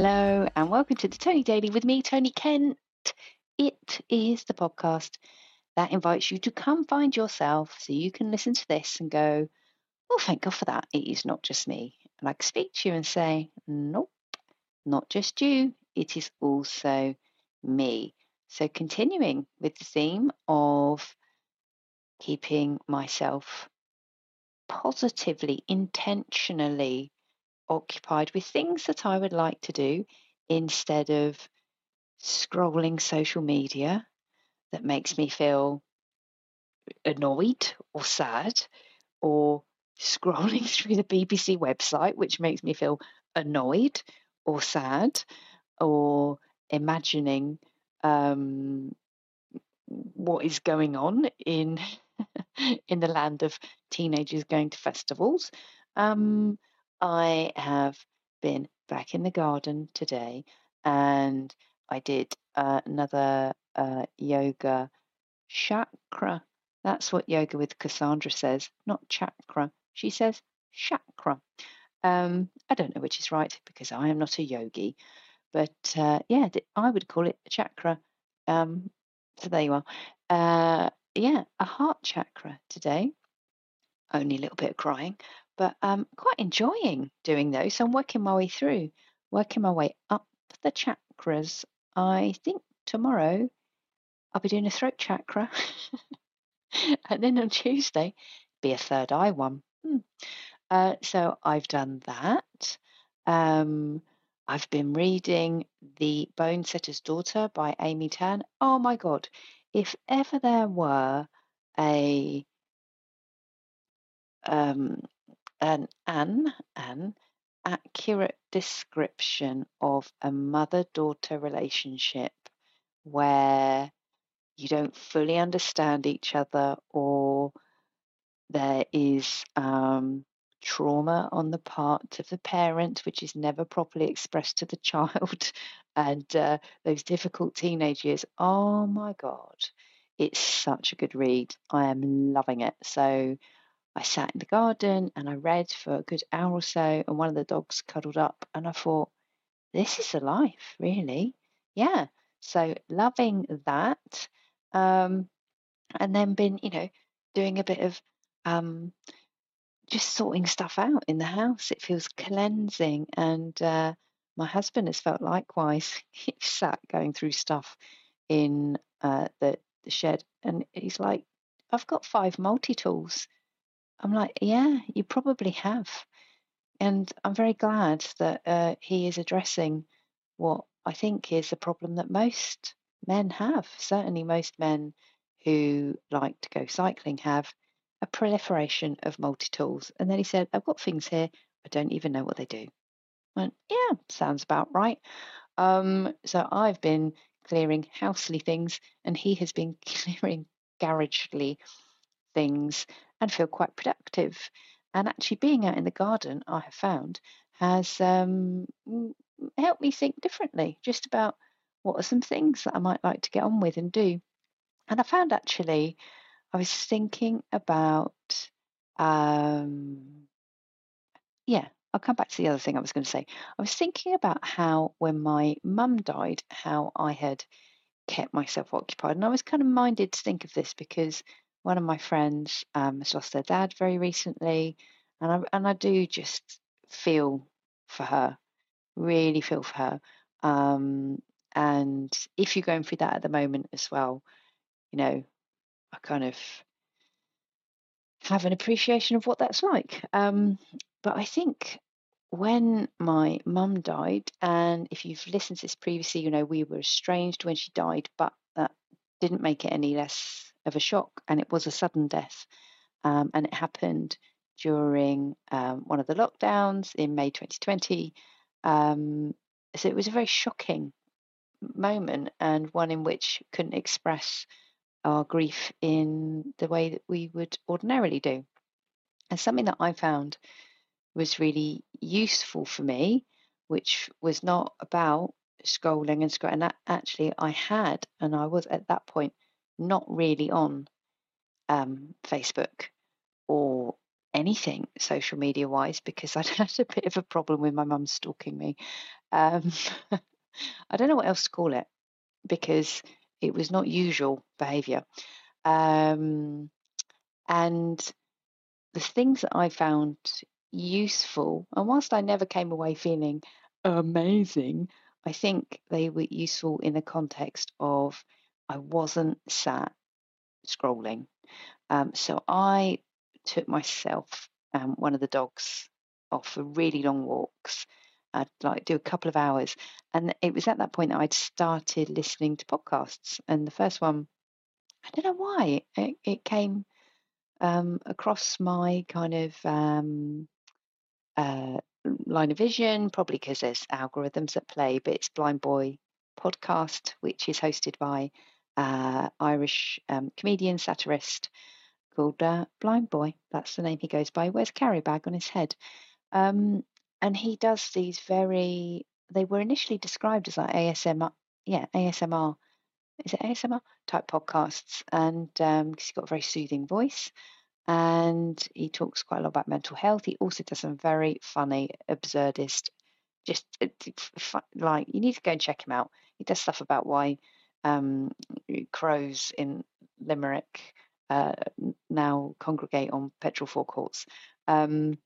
Hello, and welcome to the Tony Daily with me, Tony Kent. It is the podcast that invites you to come find yourself so you can listen to this and go, Oh, thank God for that. It is not just me. And I can speak to you and say, Nope, not just you. It is also me. So, continuing with the theme of keeping myself positively, intentionally occupied with things that I would like to do instead of scrolling social media that makes me feel annoyed or sad or scrolling through the BBC website, which makes me feel annoyed or sad or imagining um, what is going on in in the land of teenagers going to festivals. Um, I have been back in the garden today and I did uh, another uh, yoga chakra. That's what Yoga with Kassandra says, not chakra. She says chakra. Um, I don't know which is right because I am not a yogi, but uh, yeah, I would call it a chakra. Um, so there you are. Uh, yeah, a heart chakra today. Only a little bit of crying, but um, quite enjoying doing those. So I'm working my way through, working my way up the chakras. I think tomorrow I'll be doing a throat chakra, and then on Tuesday be a third eye one. Hmm. Uh, so I've done that. Um, I've been reading The Bone Setter's Daughter by Amy Tan. Oh my God, if ever there were a um, an an an accurate description of a mother-daughter relationship where you don't fully understand each other or there is um, trauma on the part of the parent, which is never properly expressed to the child, and uh, those difficult teenage years. Oh my God, it's such a good read. I am loving it. So I sat in the garden and I read for a good hour or so, and one of the dogs cuddled up, and I thought, this is a life, really. Yeah. So loving that. Um, and then been, you know, doing a bit of um, just sorting stuff out in the house. It feels cleansing. And uh, my husband has felt likewise. He sat going through stuff in uh, the, the shed and he's like, I've got five multi tools. I'm like, yeah, you probably have. And I'm very glad that uh, he is addressing what I think is a problem that most men have. Certainly, most men who like to go cycling have a proliferation of multi tools. And then he said, I've got things here, I don't even know what they do. I went, yeah, sounds about right. Um, so I've been clearing housely things, and he has been clearing garagely things and feel quite productive. And actually, being out in the garden, I have found, has um, helped me think differently just about what are some things that I might like to get on with and do. And I found actually, I was thinking about, um, yeah, I'll come back to the other thing I was going to say. I was thinking about how, when my mum died, how I had kept myself occupied. And I was kind of minded to think of this because one of my friends um, has lost their dad very recently, and I and I do just feel for her, really feel for her. Um, and if you're going through that at the moment as well, you know, I kind of have an appreciation of what that's like. Um, but I think when my mum died, and if you've listened to this previously, you know, we were estranged when she died, but that didn't make it any less of a shock, and it was a sudden death. Um, and it happened during um, one of the lockdowns in May 2020. Um, so it was a very shocking moment and one in which couldn't express our grief in the way that we would ordinarily do. And something that I found was really useful for me, which was not about scrolling and scrolling. And actually, I had, and I was at that point not really on um, Facebook or anything social media wise because I'd had a bit of a problem with my mum stalking me. Um, I don't know what else to call it because it was not usual behaviour. Um, and the things that I found useful, and whilst I never came away feeling amazing, I think they were useful in the context of I wasn't sat scrolling. Um, so I took myself and one of the dogs off for really long walks. I'd like do a couple of hours, and it was at that point that I'd started listening to podcasts. And the first one, I don't know why it, it came um, across my kind of um, uh, line of vision, probably because there's algorithms at play. But it's Blindboy podcast, which is hosted by uh, Irish um, comedian satirist called uh, Blindboy. That's the name he goes by. He wears carry bag on his head. Um, and he does these very, they were initially described as like ASMR, yeah, ASMR, is it ASMR type podcasts. And um, he's got a very soothing voice and he talks quite a lot about mental health. He also does some very funny, absurdist, just uh, like you need to go and check him out. He does stuff about why um, crows in Limerick uh, now congregate on petrol forecourts. Um,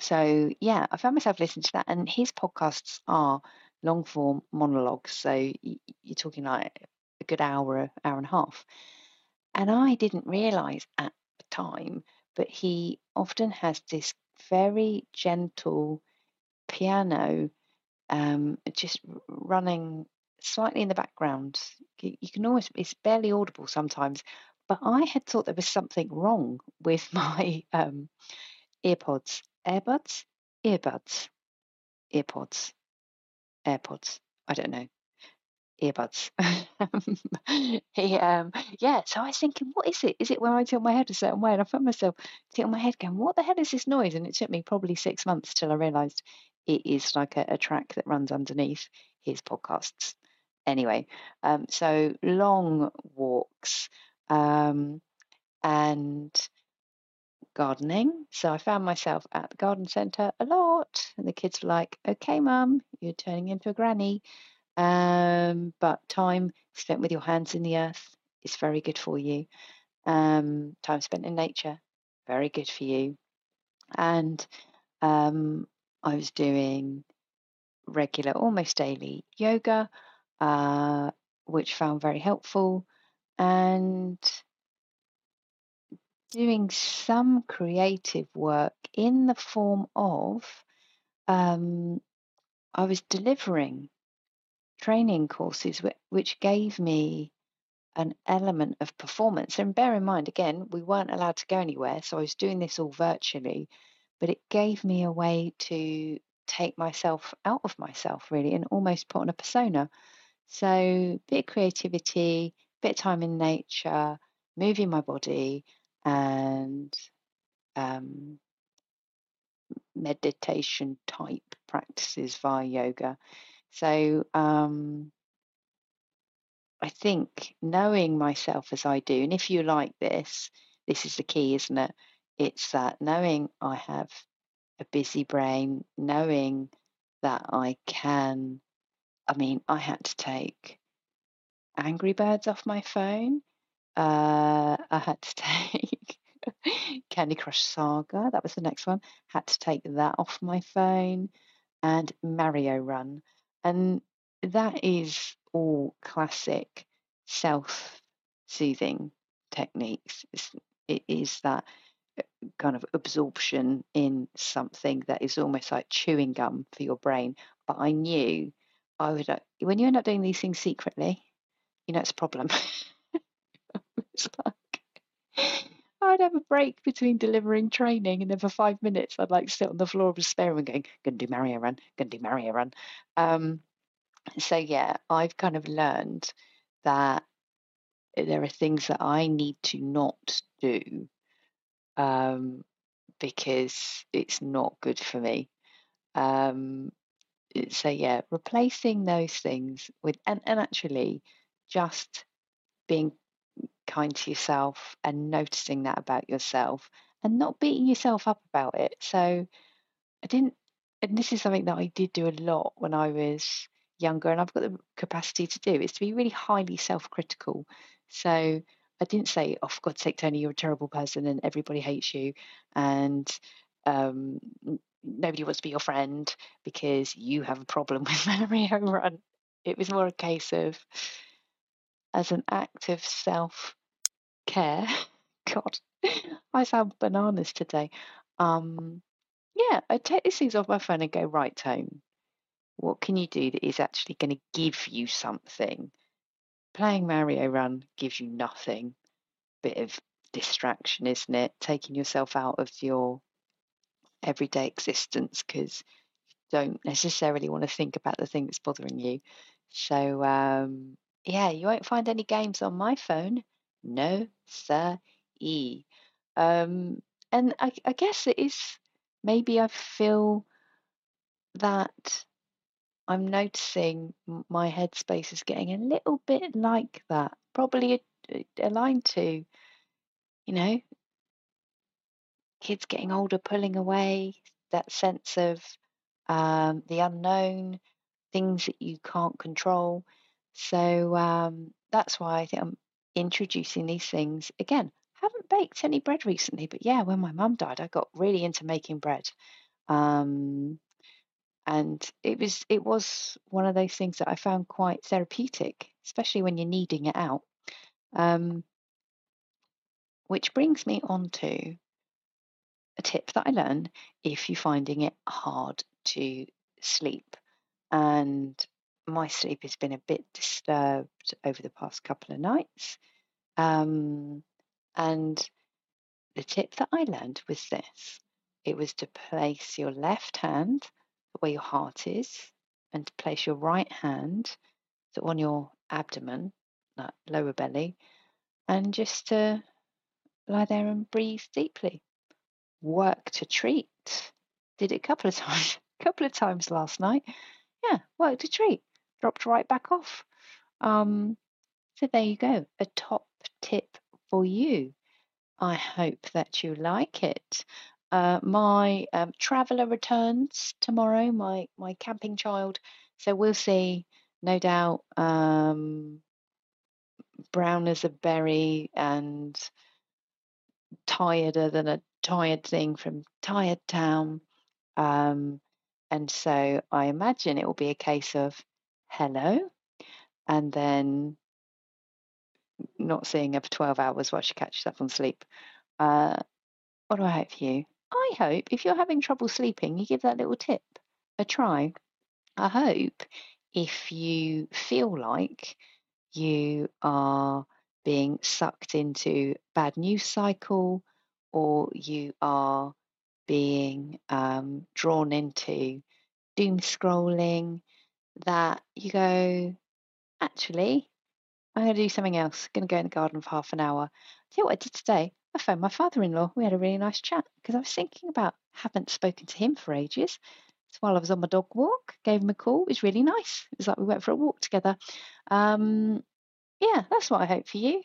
so yeah, I found myself listening to that, and his podcasts are long form monologues. So you're talking like a good hour, hour and a half. And I didn't realize at the time, but he often has this very gentle piano um, just running slightly in the background. You can almost, it's barely audible sometimes, but I had thought there was something wrong with my um, earpods, earbuds, earbuds, earpods, AirPods. I don't know. Earbuds. um, yeah. So I was thinking, what is it? Is it when I tilt my head a certain way? And I found myself tilting my head, going, "What the hell is this noise?" And it took me probably six months till I realised it is like a, a track that runs underneath his podcasts. Anyway, um, so long walks um, and gardening. So I found myself at the garden centre a lot, and the kids were like, "Okay, mum, you're turning into a granny." Um, but time spent with your hands in the earth is very good for you. Um, time spent in nature, very good for you. And um, I was doing regular, almost daily yoga, uh, which found very helpful and doing some creative work in the form of um, I was delivering training courses which gave me an element of performance. And bear in mind, again, we weren't allowed to go anywhere, so I was doing this all virtually, but it gave me a way to take myself out of myself really and almost put on a persona. So, bit creativity, bit time in nature, moving my body, and um, meditation type practices via yoga. So um, I think knowing myself as I do, and if you like this, this is the key, isn't it? It's that knowing I have a busy brain, knowing that I can. I mean, I had to take Angry Birds off my phone. Uh, I had to take Candy Crush Saga. That was the next one. Had to take that off my phone and Mario Run. And that is all classic self soothing techniques. It's, it is that uh, kind of absorption in something that is almost like chewing gum for your brain. But I knew I would, uh, when you end up doing these things secretly, you know, it's a problem. it's like, I'd have a break between delivering training, and then for five minutes, I'd like sit on the floor of a spare room going, "Gonna do Mario Run, gonna do Mario Run." Um, so yeah, I've kind of learned that there are things that I need to not do um, because it's not good for me. Um, so yeah, replacing those things with and, and actually just being kind to yourself and noticing that about yourself and not beating yourself up about it. So I didn't, and this is something that I did do a lot when I was younger, and I've got the capacity to do is to be really highly self critical. So I didn't say, oh, for God's sake, Tony, you're a terrible person and everybody hates you. And um, nobody wants to be your friend because you have a problem with Mario Run. It was more a case of, as an act of self care, God, I sound bananas today. Um, yeah, I take these things off my phone and go, right, Tone, what can you do that is actually going to give you something? Playing Mario Run gives you nothing. Bit of distraction, isn't it? Taking yourself out of your everyday existence because you don't necessarily want to think about the thing that's bothering you. So, um, yeah, you won't find any games on my phone. No, sir. E. Um, and I, I guess it is maybe I feel that I'm noticing my headspace is getting a little bit like that, probably aligned to, you know, kids getting older, pulling away, that sense of um, the unknown, things that you can't control. So um, that's why I think I'm introducing these things again. Haven't baked any bread recently, but yeah, when my mum died, I got really into making bread. Um, and it was it was one of those things that I found quite therapeutic, especially when you're kneading it out. Um, which brings me on to a tip that I learned if you're finding it hard to sleep. And my sleep has been a bit disturbed over the past couple of nights. Um, and the tip that I learned was this it was to place your left hand where your heart is and to place your right hand so on your abdomen, that lower belly, and just to lie there and breathe deeply. Work to treat. Did it a couple of times, a couple of times last night. Yeah, worked a treat. Dropped right back off. Um, so there you go, a top tip for you. I hope that you like it. Uh, my um, traveller returns tomorrow, my, my camping child. So we'll see, no doubt, um, brown as a berry and tireder than a tired thing from Tired Town. Um, and so I imagine it will be a case of hello, and then not seeing her for 12 hours while she catches up on sleep. Uh, what do I hope for you? I hope if you're having trouble sleeping, you give that little tip a try. I hope if you feel like you are being sucked into bad news cycle or you are being um, drawn into doom scrolling that you go actually i'm going to do something else I'm going to go in the garden for half an hour see what i did today I phoned my father in law. We had a really nice chat because I was thinking about, haven't spoken to him for ages. So while I was on my dog walk, gave him a call. It was really nice. It was like we went for a walk together. Um, yeah, that's what I hope for you.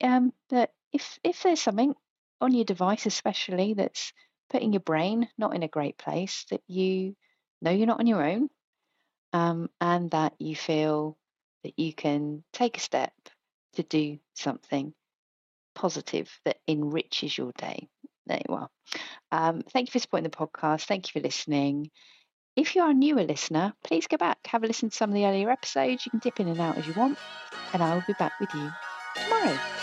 Um, that if if there's something on your device, especially that's putting your brain not in a great place, that you know you're not on your own, um, and that you feel that you can take a step to do something positive that enriches your day. There you are. Um, thank you for supporting the podcast. Thank you for listening. If you are a newer listener, please go back, have a listen to some of the earlier episodes. You can dip in and out as you want, and I will be back with you tomorrow.